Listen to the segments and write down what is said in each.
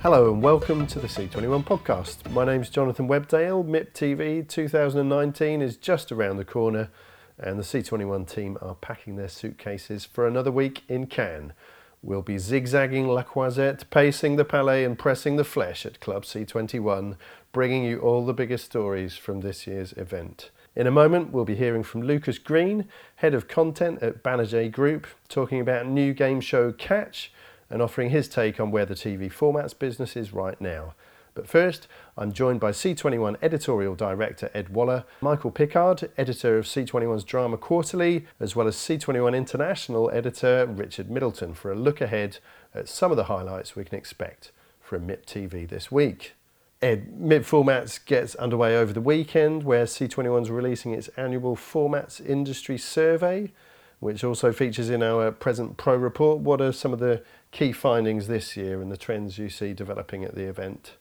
Hello and welcome to the C21 podcast. My name is Jonathan Webdale. MIP TV 2019 is just around the corner, and the C21 team are packing their suitcases for another week in Cannes. We'll be zigzagging La Croisette, pacing the Palais, and pressing the flesh at Club C21, bringing you all the biggest stories from this year's event. In a moment, we'll be hearing from Lucas Green, Head of Content at Banijay Group, talking about new game show Catch and offering his take on where the TV formats business is right now. But first, I'm joined by C21 editorial director Ed Waller, Michael Pickard, editor of C21's Drama Quarterly, as well as C21 international editor Richard Middleton for a look ahead at some of the highlights we can expect from MIP TV this week. Ed, MIP Formats gets underway over the weekend where C21 is releasing its annual Formats Industry Survey, which also features in our present pro report. What are some of the key findings this year and the trends you see developing at the event?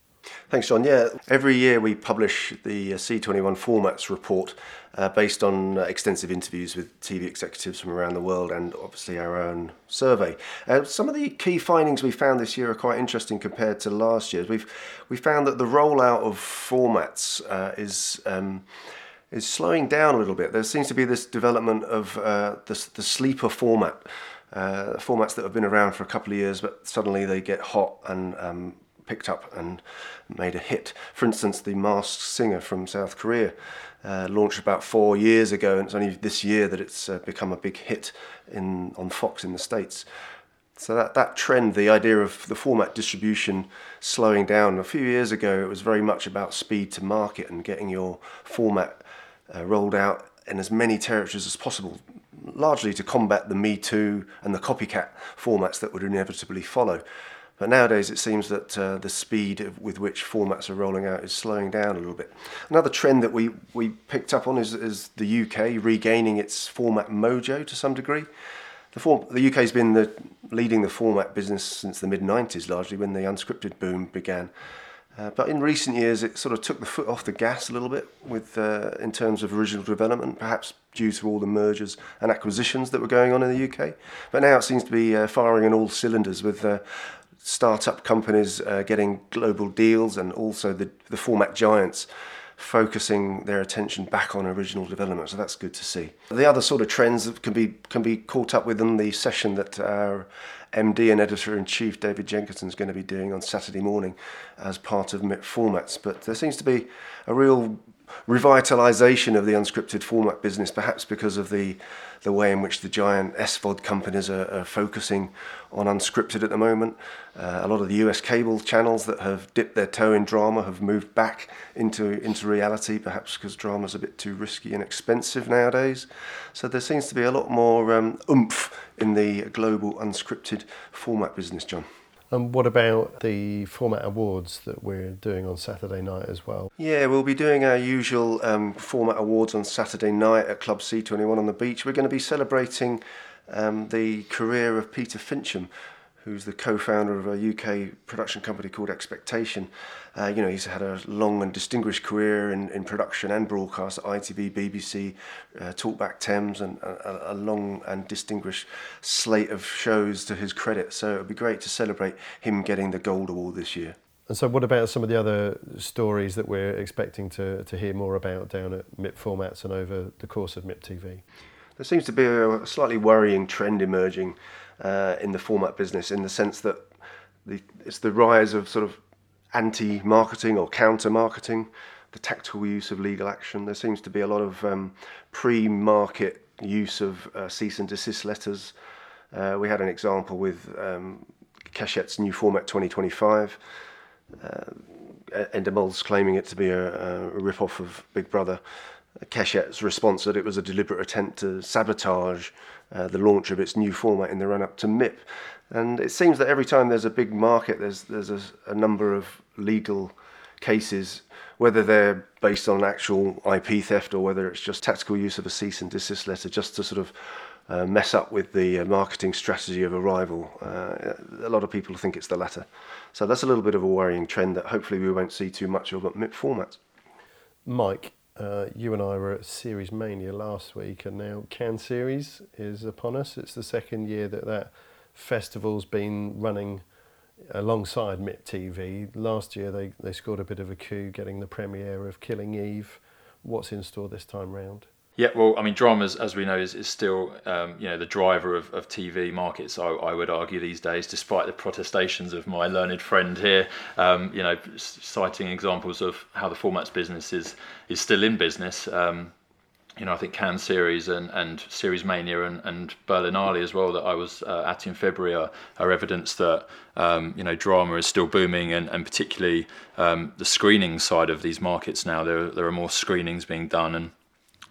Thanks, John. Yeah, every year we publish the uh, C21 Formats report uh, based on uh, extensive interviews with TV executives from around the world and obviously our own survey. Uh, some of the key findings we found this year are quite interesting compared to last year. We've we found that the rollout of formats uh, is um, is slowing down a little bit. There seems to be this development of uh, the, the sleeper format. Uh, formats that have been around for a couple of years, but suddenly they get hot and um, picked up and made a hit. For instance, the Masked Singer from South Korea uh, launched about four years ago, and it's only this year that it's uh, become a big hit in on Fox in the States. So that, that trend, the idea of the format distribution slowing down, a few years ago it was very much about speed to market and getting your format uh, rolled out in as many territories as possible, largely to combat the Me Too and the copycat formats that would inevitably follow. But nowadays it seems that uh, the speed with which formats are rolling out is slowing down a little bit. Another trend that we, we picked up on is, is the UK regaining its format mojo to some degree. The, form, the UK has been the, leading the format business since the mid 90s, largely when the unscripted boom began. Uh, but in recent years, it sort of took the foot off the gas a little bit with, uh, in terms of original development, perhaps due to all the mergers and acquisitions that were going on in the UK. But now it seems to be uh, firing on all cylinders with uh, startup companies uh, getting global deals and also the, the format giants focusing their attention back on original development. So that's good to see. The other sort of trends that can be can be caught up with in the session that our MD and editor in chief David Jenkinson is going to be doing on Saturday morning as part of MIP formats. But there seems to be a real revitalization of the unscripted format business, perhaps because of the the way in which the giant SVOD companies are, are focusing on unscripted at the moment. Uh, a lot of the US cable channels that have dipped their toe in drama have moved back into into reality, perhaps because drama's a bit too risky and expensive nowadays. So there seems to be a lot more um, oomph in the global unscripted format business, John. And what about the format awards that we're doing on Saturday night as well? Yeah, we'll be doing our usual um, format awards on Saturday night at Club C21 on the beach. We're going to be celebrating um, the career of Peter Fincham, who's the co-founder of a UK production company called Expectation. Uh, you know, he's had a long and distinguished career in, in production and broadcast at ITV, BBC, uh, Talkback Thames, and a, a, long and distinguished slate of shows to his credit. So it would be great to celebrate him getting the Gold Award this year. And so, what about some of the other stories that we're expecting to, to hear more about down at MIP Formats and over the course of MIP TV? There seems to be a slightly worrying trend emerging uh, in the format business in the sense that the, it's the rise of sort of anti-marketing or counter-marketing, the tactical use of legal action. There seems to be a lot of um, pre-market use of uh, cease and desist letters. Uh, we had an example with um, Keshet's new format 2025. Uh, Endemol's claiming it to be a, a rip-off of Big Brother. Keshet's response that it was a deliberate attempt to sabotage uh, the launch of its new format in the run up to MIP. And it seems that every time there's a big market, there's, there's a, a number of legal cases, whether they're based on actual IP theft or whether it's just tactical use of a cease and desist letter just to sort of uh, mess up with the uh, marketing strategy of a rival. Uh, a lot of people think it's the latter. So that's a little bit of a worrying trend that hopefully we won't see too much of at MIP formats. Mike, uh, you and I were at Series Mania last week, and now Cannes Series is upon us. It's the second year that that festival's been running alongside MIP TV. Last year they, they scored a bit of a coup getting the premiere of Killing Eve. What's in store this time round? Yeah, well, I mean, dramas, as we know, is, is still um, you know the driver of, of TV markets. I, I would argue these days, despite the protestations of my learned friend here, um, you know, citing examples of how the formats business is is still in business. Um, you know, I think Cannes series and, and Series Mania and, and Berlinale as well that I was uh, at in February are, are evidence that, um, you know, drama is still booming and, and particularly um, the screening side of these markets now. There, there are more screenings being done and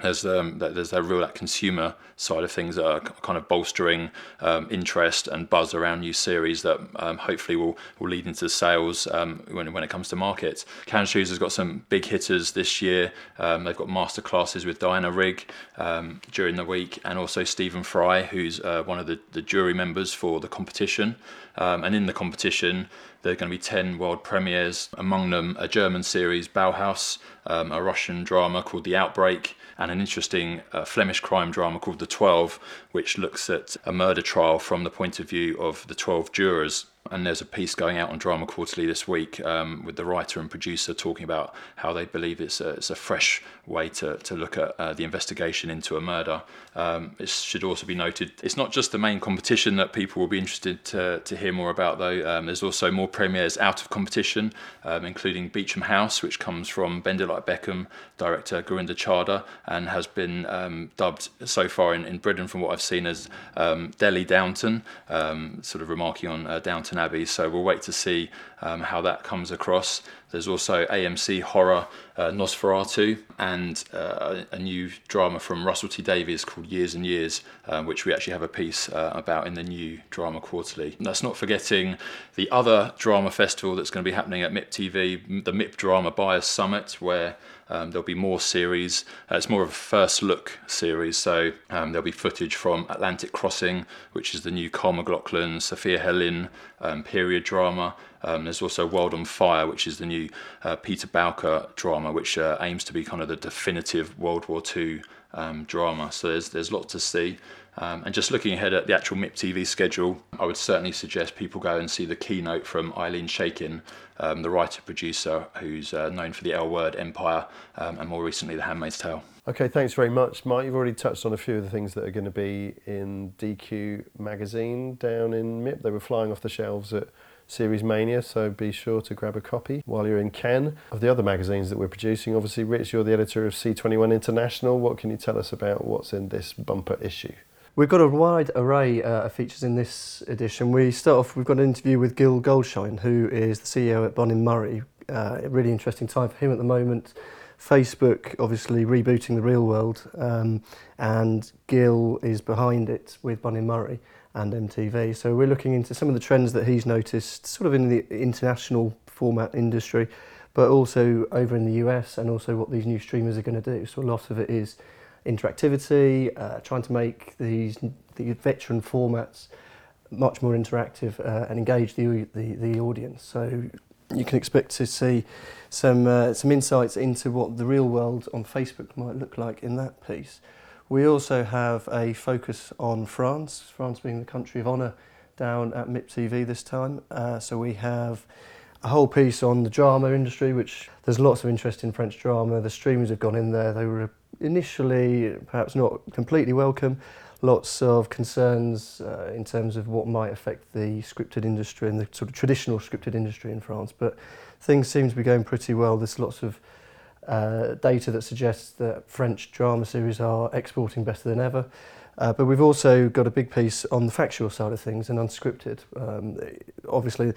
there's um, there's a real that consumer side of things that are kind of bolstering um, interest and buzz around new series that um, hopefully will, will lead into sales um, when, when it comes to market. Cannes Series has got some big hitters this year. Um, they've got master classes with Diana Rigg um, during the week and also Stephen Fry, who's uh, one of the, the jury members for the competition. and in the competition, there are going to be 10 world premieres, among them a German series, Bauhaus, a Russian drama called The Outbreak, and an interesting uh, Flemish crime drama called The Twelve, which looks at a murder trial from the point of view of the 12 jurors and there's a piece going out on Drama Quarterly this week um, with the writer and producer talking about how they believe it's a, it's a fresh way to, to look at uh, the investigation into a murder. Um, it should also be noted it's not just the main competition that people will be interested to, to hear more about, though. Um, there's also more premieres out of competition, um, including Beecham House, which comes from Bend It Like Beckham director Gurinder Chadha and has been um, dubbed so far in, in Britain, from what I've seen, as um, Delhi Downton, sort of remarking on uh, Downton Downton Abbey. So we'll wait to see um, how that comes across. There's also AMC horror uh, Nosferatu and uh, a new drama from Russell T Davies called Years and Years, uh, which we actually have a piece uh, about in the new Drama Quarterly. And that's not forgetting the other drama festival that's going to be happening at MIP TV, the MIP Drama Buyers Summit, where um, there'll be more series. Uh, it's more of a first look series, so um, there'll be footage from Atlantic Crossing, which is the new Kyle MacLachlan, Sofia Helin um, period drama. Um, there's also World on Fire, which is the new uh, Peter Bowker drama, which uh, aims to be kind of the definitive World War II um, drama. So there's there's lots to see. Um, and just looking ahead at the actual MIP TV schedule, I would certainly suggest people go and see the keynote from Ilene Chaiken, um, the writer producer who's uh, known for the L Word Empire um, and more recently The Handmaid's Tale. Okay, thanks very much, Mark. You've already touched on a few of the things that are going to be in DQ magazine down in MIP. They were flying off the shelves at Series Mania, so be sure to grab a copy while you're in Cannes of the other magazines that we're producing. Obviously, Rich, you're the editor of C21 International. What can you tell us about what's in this bumper issue? We've got a wide array uh, of features in this edition. We start off, we've got an interview with Gil Goldschein, who is the CEO at Bunim Murray. Uh, a really interesting time for him at the moment. Facebook obviously rebooting the real world, um, and Gil is behind it with Bunim Murray and MTV. So we're looking into some of the trends that he's noticed, sort of in the international format industry, but also over in the US, and also what these new streamers are going to do. So a lot of it is interactivity, uh, trying to make these the veteran formats much more interactive uh, and engage the, the, the audience. So you can expect to see some uh, some insights into what the real world on Facebook might look like in that piece. We also have a focus on France, France being the country of honour down at MIP TV this time. Uh, so we have a whole piece on the drama industry, which there's lots of interest in French drama. The streamers have gone in there. They were initially perhaps not completely welcome. Lots of concerns uh, in terms of what might affect the scripted industry and the sort of traditional scripted industry in France. But things seem to be going pretty well. There's lots of uh, data that suggests that French drama series are exporting better than ever. Uh, but we've also got a big piece on the factual side of things and unscripted. Um, obviously,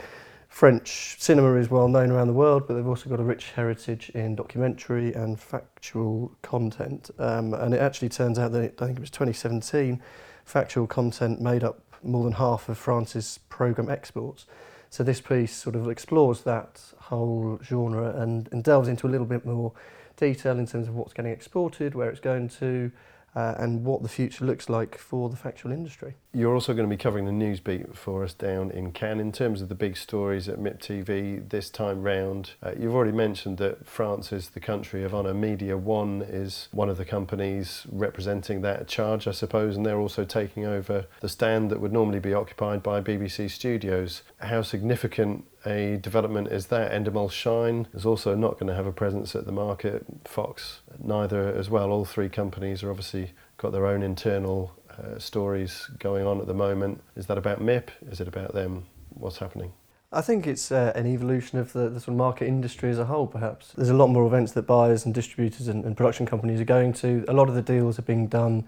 French cinema is well known around the world, but they've also got a rich heritage in documentary and factual content. Um, and it actually turns out that I think it was 2017, factual content made up more than half of France's programme exports. So this piece sort of explores that whole genre and, and delves into a little bit more detail in terms of what's getting exported, where it's going to, uh, and what the future looks like for the factual industry. You're also going to be covering the news beat for us down in Cannes in terms of the big stories at MIP TV this time round. Uh, you've already mentioned that France is the country of honour. Mediawan is one of the companies representing that charge, I suppose, and they're also taking over the stand that would normally be occupied by BBC Studios. How significant a development is that. Endemol Shine is also not going to have a presence at the market. Fox, neither as well. All three companies are obviously got their own internal uh, stories going on at the moment. Is that about MIP? Is it about them? What's happening? I think it's uh, an evolution of the, the sort of market industry as a whole, perhaps. There's a lot more events that buyers and distributors and, and production companies are going to. A lot of the deals are being done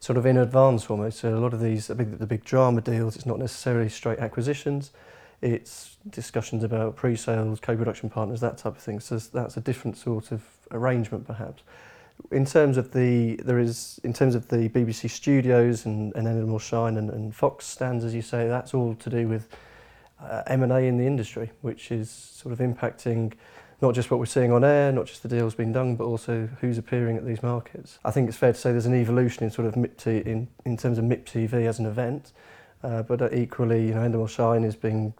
sort of in advance almost. So a lot of these, the big, the big drama deals, it's not necessarily straight acquisitions. It's discussions about pre-sales, co-production partners, that type of thing. So that's a different sort of arrangement, perhaps. In terms of the there is in terms of the BBC studios and, and Endemol Shine and, and Fox stands, as you say, that's all to do with uh, M&A in the industry, which is sort of impacting not just what we're seeing on air, not just the deals being done, but also who's appearing at these markets. I think it's fair to say there's an evolution in sort of MIP in, in terms of MIP TV as an event. Uh, but uh, equally, you know, Endemol Shine is being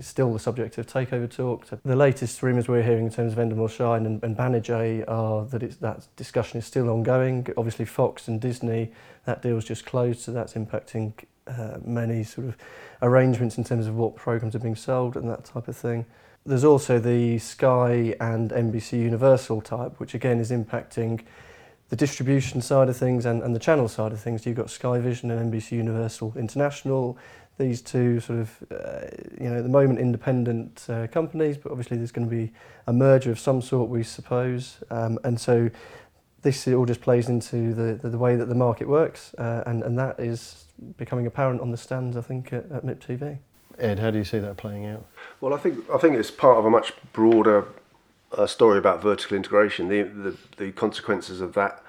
still the subject of takeover talk. The latest rumours we're hearing in terms of Endemol Shine and, and Banijay are that it's, that discussion is still ongoing. Obviously, Fox and Disney, that deal's just closed, so that's impacting uh, many sort of arrangements in terms of what programs are being sold and that type of thing. There's also the Sky and NBC Universal type, which again is impacting the distribution side of things and, and the channel side of things. You've got Sky Vision and NBC Universal International. These two sort of, uh, you know, at the moment independent uh, companies, but obviously there's going to be a merger of some sort, we suppose. Um, and so this all just plays into the, the, the way that the market works, uh, and, and that is becoming apparent on the stands, I think, at, at MIP TV. Ed, how do you see that playing out? Well, I think I think it's part of a much broader a story about vertical integration, the, the, the consequences of that,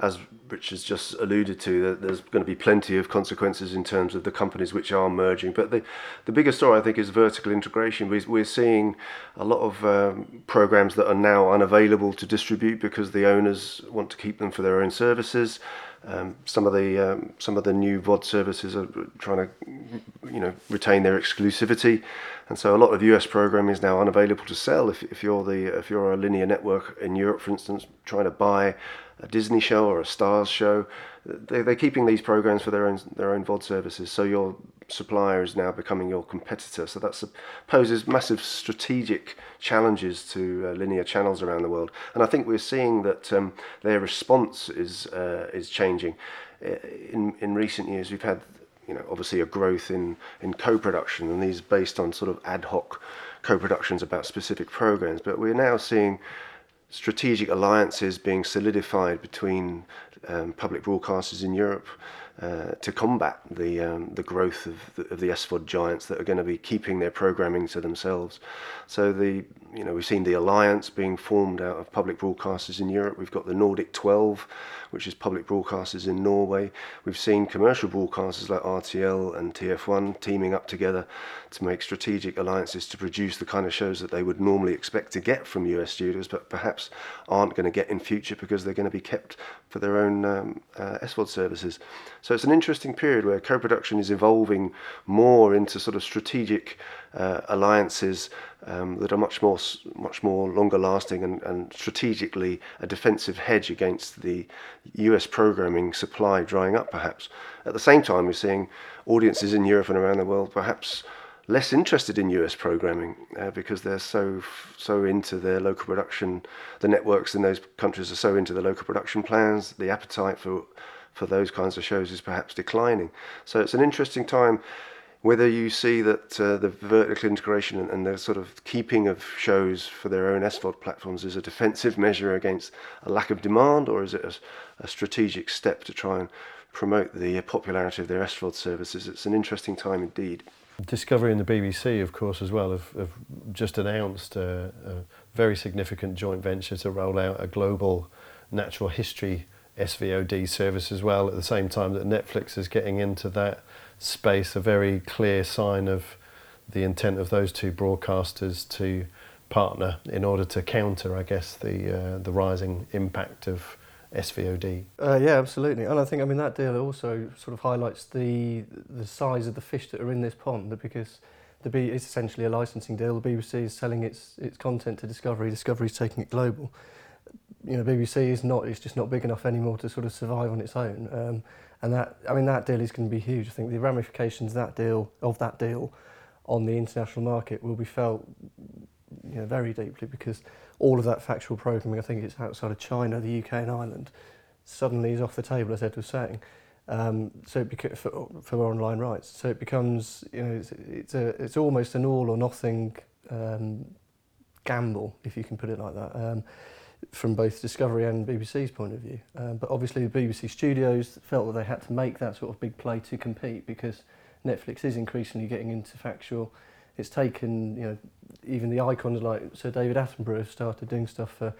as Rich has just alluded to, that there's going to be plenty of consequences in terms of the companies which are merging. But the, the bigger story, I think, is vertical integration. We, we're seeing a lot of um, programs that are now unavailable to distribute because the owners want to keep them for their own services. Um, some of the um, some of the new VOD services are trying to, you know, retain their exclusivity, and so a lot of US programming is now unavailable to sell. If, if you're the if you're a linear network in Europe, for instance, trying to buy a Disney show or a Starz show, they, they're keeping these programs for their own their own VOD services. So your supplier is now becoming your competitor. So that poses massive strategic challenges to uh, linear channels around the world. And I think we're seeing that um, their response is uh, is changing. In in recent years, we've had you know obviously a growth in in co-production, and these based on sort of ad hoc co-productions about specific programs. But we're now seeing strategic alliances being solidified between um, public broadcasters in Europe uh, to combat the um, the growth of the, of the SVOD giants that are going to be keeping their programming to themselves. So the you know we've seen the alliance being formed out of public broadcasters in Europe. We've got the Nordic 12, which is public broadcasters in Norway. We've seen commercial broadcasters like RTL and TF1 teaming up together to make strategic alliances to produce the kind of shows that they would normally expect to get from US studios, but perhaps aren't going to get in future because they're going to be kept for their own um, uh, SVOD services. So it's an interesting period where co-production is evolving more into sort of strategic uh, alliances um, that are much more much more longer lasting and, and strategically a defensive hedge against the US programming supply drying up perhaps. At the same time we're seeing audiences in Europe and around the world perhaps less interested in US programming uh, because they're so so into their local production. The networks in those countries are so into the local production plans. The appetite for for those kinds of shows is perhaps declining. So it's an interesting time. Whether you see that uh, the vertical integration and, and the sort of keeping of shows for their own SVOD platforms is a defensive measure against a lack of demand, or is it a, a strategic step to try and promote the popularity of their SVOD services? It's an interesting time indeed. Discovery and the BBC, of course, as well, have, have just announced a, a, very significant joint venture to roll out a global natural history SVOD service as well. At the same time that Netflix is getting into that space, a very clear sign of the intent of those two broadcasters to partner in order to counter, I guess, the uh, the rising impact of SVOD. Uh, yeah, absolutely. And I think I mean that deal also sort of highlights the the size of the fish that are in this pond because the B is essentially a licensing deal. The BBC is selling its its content to Discovery. Discovery's taking it global. You know, BBC is not. It's just not big enough anymore to sort of survive on its own. Um, and that I mean that deal is going to be huge. I think the ramifications that deal of that deal on the international market will be felt you know, very deeply because all of that factual programming, I think it's outside of China, the UK and Ireland, suddenly is off the table, as Ed was saying. Um, so it beca- for, for online rights. So it becomes, you know, it's, it's, a, it's almost an all or nothing um, gamble, if you can put it like that, um, from both Discovery and BBC's point of view. Um, but obviously the BBC studios felt that they had to make that sort of big play to compete because Netflix is increasingly getting into factual. It's taken, you know, even the icons like Sir David Attenborough have started doing stuff for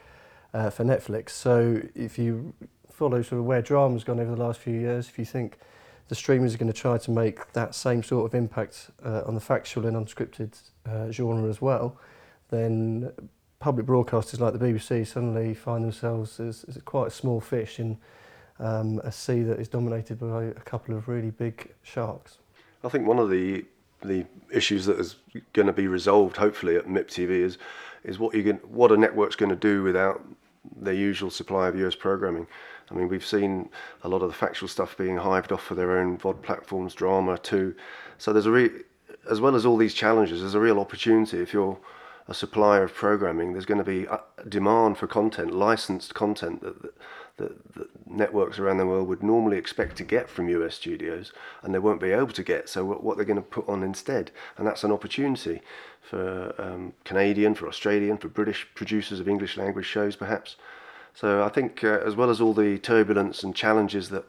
uh, for Netflix. So if you follow sort of where drama's gone over the last few years, if you think the streamers are going to try to make that same sort of impact uh, on the factual and unscripted uh, genre as well, then public broadcasters like the BBC suddenly find themselves as, as quite a small fish in um, a sea that is dominated by a couple of really big sharks. I think one of the the issues that is going to be resolved, hopefully, at MIP TV is is what you can, what a network's going to do without their usual supply of US programming. I mean, we've seen a lot of the factual stuff being hived off for their own VOD platforms, drama too. So there's a re- as well as all these challenges, there's a real opportunity if you're a supplier of programming. There's going to be a demand for content, licensed content that, that that, networks around the world would normally expect to get from US studios and they won't be able to get. So what, what they're going to put on instead, and that's an opportunity for um, Canadian, for Australian, for British producers of English language shows, perhaps. So I think, uh, as well as all the turbulence and challenges that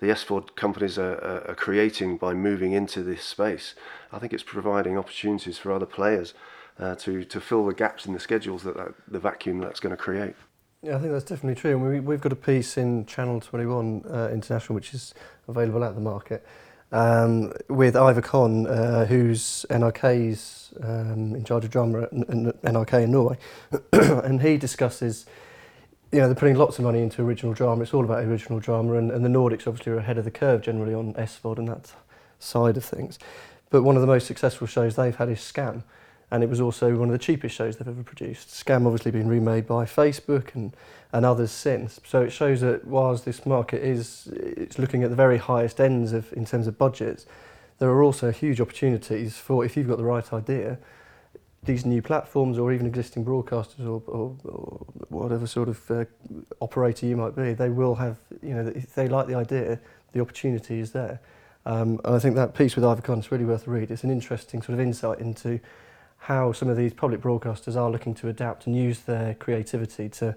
the S4 companies are, are creating by moving into this space, I think it's providing opportunities for other players uh, to to fill the gaps in the schedules that, that the vacuum that's going to create. Yeah, I think that's definitely true. And we, we've got a piece in Channel 21 uh, International, which is available at the market, um, with Ivar Køhn, uh, who's NRK's um, in charge of drama at NRK in Norway. and he discusses, you know, they're putting lots of money into original drama. It's all about original drama. And, and the Nordics obviously are ahead of the curve generally on SVOD and that side of things. But one of the most successful shows they've had is Skam and it was also one of the cheapest shows they've ever produced. Skam obviously been remade by Facebook and, and others since. So it shows that whilst this market is it's looking at the very highest ends of in terms of budgets, there are also huge opportunities for if you've got the right idea, these new platforms or even existing broadcasters or, or, or whatever sort of uh, operator you might be, they will have, you know, if they like the idea, the opportunity is there. Um, and I think that piece with Ivar Køhn is really worth a read. It's an interesting sort of insight into how some of these public broadcasters are looking to adapt and use their creativity to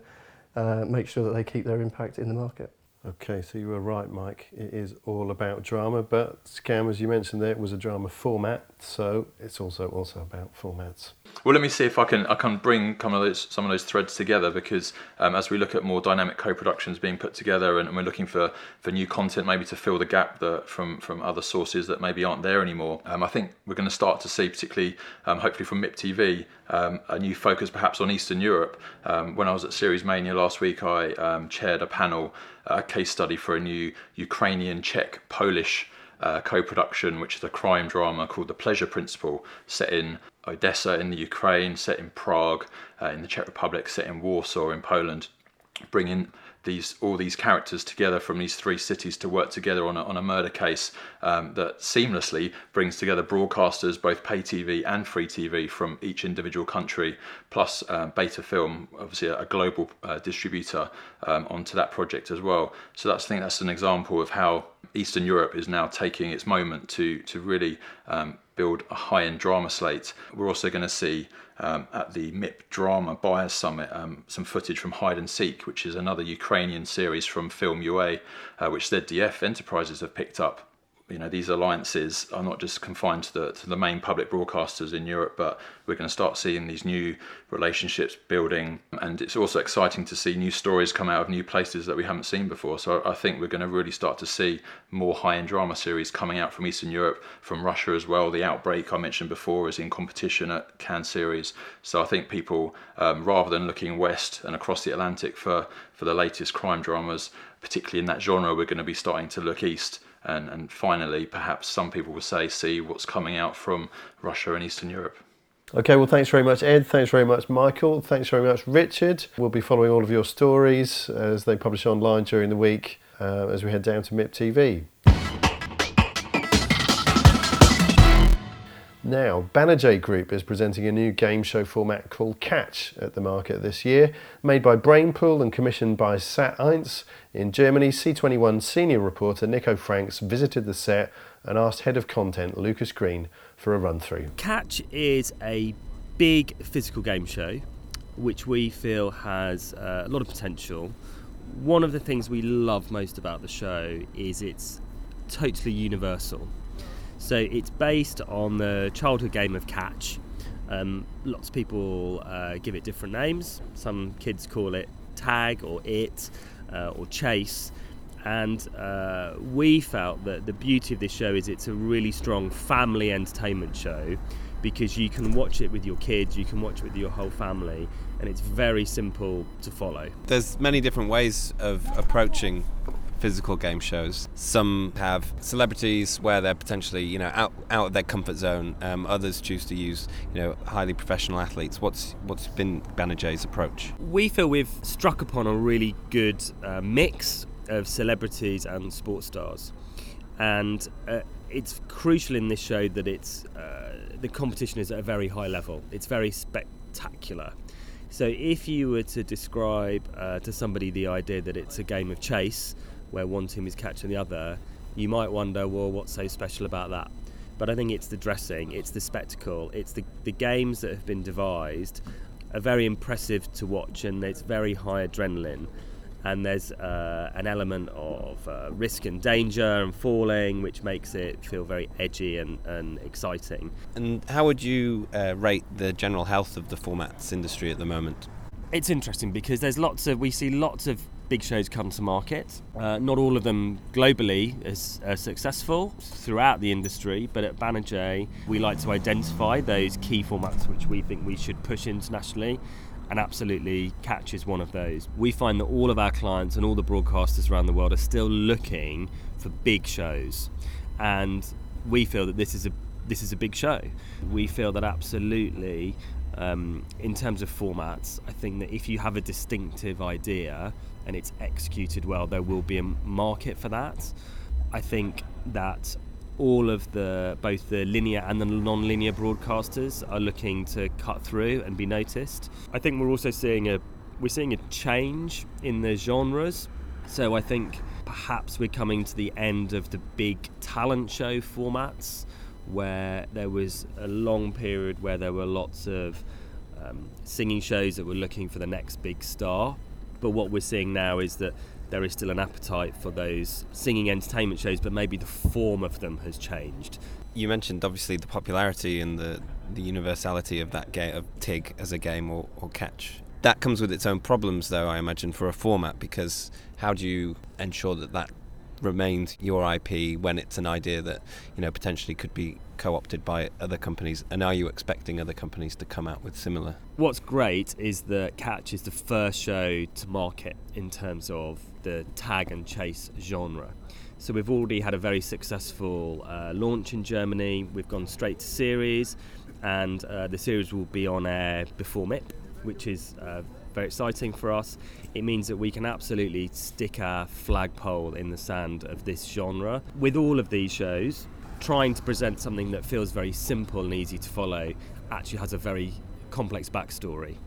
uh, make sure that they keep their impact in the market. Okay, so you were right, Mike. It is all about drama, but Skam, as you mentioned there, it was a drama format, so it's also also about formats. Well, let me see if I can I can bring some of those some of those threads together because um, as we look at more dynamic co-productions being put together and, and, we're looking for, for new content maybe to fill the gap that from from other sources that maybe aren't there anymore, um, I think we're going to start to see particularly um, hopefully from MIP TV um, a new focus perhaps on Eastern Europe. Um, when I was at Series Mania last week, I um, chaired a panel, a case study for a new Ukrainian, Czech, Polish. Uh, co-production, which is a crime drama called The Pleasure Principle, set in Odessa in the Ukraine, set in Prague uh, in the Czech Republic, set in Warsaw in Poland, bringing these all these characters together from these three cities to work together on a, on a murder case um, that seamlessly brings together broadcasters, both pay TV and free TV from each individual country, plus uh, Beta Film, obviously a, a global uh, distributor, um, onto that project as well. So that's I think that's an example of how Eastern Europe is now taking its moment to to really um, build a high-end drama slate. We're also going to see um, at the MIP Drama Buyers Summit um, some footage from Hide and Seek, which is another Ukrainian series from Film UA, uh, which ZDF Enterprises have picked up. You know these alliances are not just confined to the to the main public broadcasters in Europe, but we're going to start seeing these new relationships building, and it's also exciting to see new stories come out of new places that we haven't seen before. So I think we're going to really start to see more high-end drama series coming out from Eastern Europe, from Russia as well. The Outbreak I mentioned before is in competition at Cannes series, so I think people um, rather than looking west and across the Atlantic for for the latest crime dramas, particularly in that genre, we're going to be starting to look east and, and finally, perhaps some people will say, see what's coming out from Russia and Eastern Europe. Okay, well, thanks very much, Ed. Thanks very much, Michael. Thanks very much, Richard. We'll be following all of your stories as they publish online during the week uh, as we head down to MIP TV. Now, Banijay Group is presenting a new game show format called Catch at the market this year. Made by Brainpool and commissioned by Sat1 in Germany, C21 senior reporter Nico Franks visited the set and asked head of content Lucas Green for a run through. Catch is a big physical game show which we feel has uh, a lot of potential. One of the things we love most about the show is it's totally universal. So it's based on the childhood game of catch. Um, lots of people uh, give it different names. Some kids call it tag or it uh, or chase. And uh, we felt that the beauty of this show is it's a really strong family entertainment show because you can watch it with your kids, you can watch it with your whole family, and it's very simple to follow. There's many different ways of approaching physical game shows. Some have celebrities where they're potentially, you know, out out of their comfort zone. Um, others choose to use, you know, highly professional athletes. What's what's been Banijay's approach? We feel we've struck upon a really good uh, mix of celebrities and sports stars, and uh, it's crucial in this show that it's uh, the competition is at a very high level. It's very spectacular. So if you were to describe uh, to somebody the idea that it's a game of chase, where one team is catching the other, you might wonder, well, what's so special about that? But I think it's the dressing, it's the spectacle, it's the, the games that have been devised are very impressive to watch, and there's very high adrenaline. And there's uh, an element of uh, risk and danger and falling, which makes it feel very edgy and, and exciting. And how would you uh, rate the general health of the formats industry at the moment? It's interesting because there's lots of we see lots of big shows come to market. Uh, not all of them globally is successful throughout the industry, but at Banijay, we like to identify those key formats which we think we should push internationally. And absolutely, Catch is one of those. We find that all of our clients and all the broadcasters around the world are still looking for big shows, and we feel that this is a this is a big show. We feel that absolutely um, in terms of formats, I think that if you have a distinctive idea and it's executed well, there will be a market for that. I think that all of the both the linear and the non-linear broadcasters are looking to cut through and be noticed. I think we're also seeing a we're seeing a change in the genres. So I think perhaps we're coming to the end of the big talent show formats where there was a long period where there were lots of um, singing shows that were looking for the next big star but what we're seeing now is that there is still an appetite for those singing entertainment shows, but maybe the form of them has changed. You mentioned obviously the popularity and the, the universality of that game of TIG as a game or, or catch. That comes with its own problems, though, I imagine, for a format because how do you ensure that that remains your IP when it's an idea that you know potentially could be co-opted by other companies? And are you expecting other companies to come out with similar? What's great is that catch is the first show to market in terms of the tag and chase genre. So we've already had a very successful uh, launch in germany. We've gone straight to series and uh, the series will be on air before mip which is uh, very exciting for us. It means that we can absolutely stick our flagpole in the sand of this genre. With all of these shows, trying to present something that feels very simple and easy to follow actually has a very complex backstory.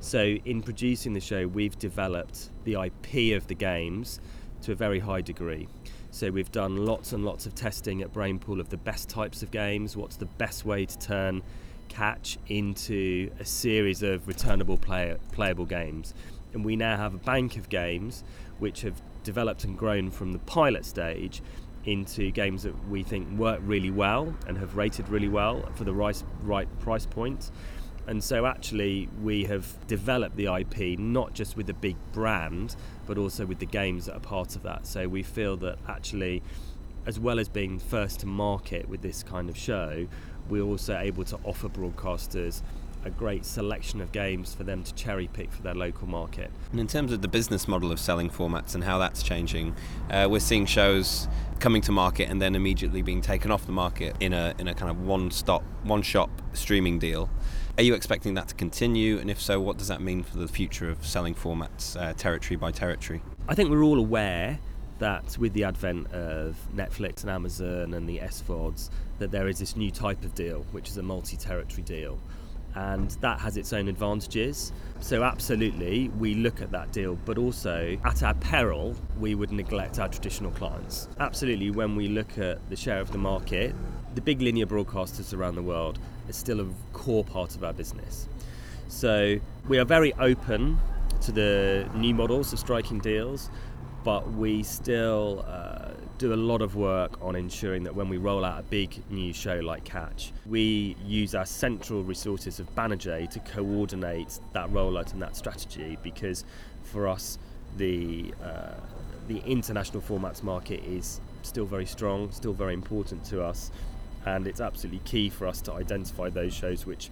So, in producing the show, we've developed the IP of the games to a very high degree. So, we've done lots and lots of testing at Brainpool of the best types of games, what's the best way to turn catch into a series of returnable play- playable games. And we now have a bank of games which have developed and grown from the pilot stage into games that we think work really well and have rated really well for the right, right price point. And so, actually, we have developed the IP not just with the big brand, but also with the games that are part of that. So, we feel that actually, as well as being first to market with this kind of show, we're also able to offer broadcasters a great selection of games for them to cherry pick for their local market. And in terms of the business model of selling formats and how that's changing, uh, we're seeing shows coming to market and then immediately being taken off the market in a in a kind of one stop, one shop streaming deal. Are you expecting that to continue? And if so, what does that mean for the future of selling formats uh, territory by territory? I think we're all aware that with the advent of Netflix and Amazon and the SVODs, that there is this new type of deal, which is a multi-territory deal and that has its own advantages. So, absolutely, we look at that deal, but also at our peril, we would neglect our traditional clients. Absolutely, when we look at the share of the market, the big linear broadcasters around the world is still a core part of our business. So, we are very open to the new models of striking deals, but we still uh, do a lot of work on ensuring that when we roll out a big new show like Catch, we use our central resources of Banijay to coordinate that rollout and that strategy because for us, the, uh, the international formats market is still very strong, still very important to us, and it's absolutely key for us to identify those shows which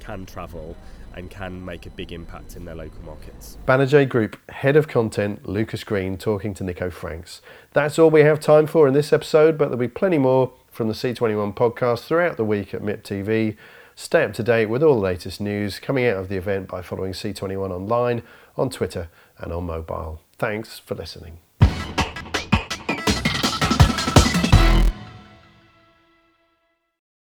can travel and can make a big impact in their local markets. Banijay Group Head of Content Lucas Green talking to Nico Franks. That's all we have time for in this episode, but there'll be plenty more from the C21 podcast throughout the week at MIP TV. Stay up to date with all the latest news coming out of the event by following C21 online, on Twitter, and on mobile. Thanks for listening.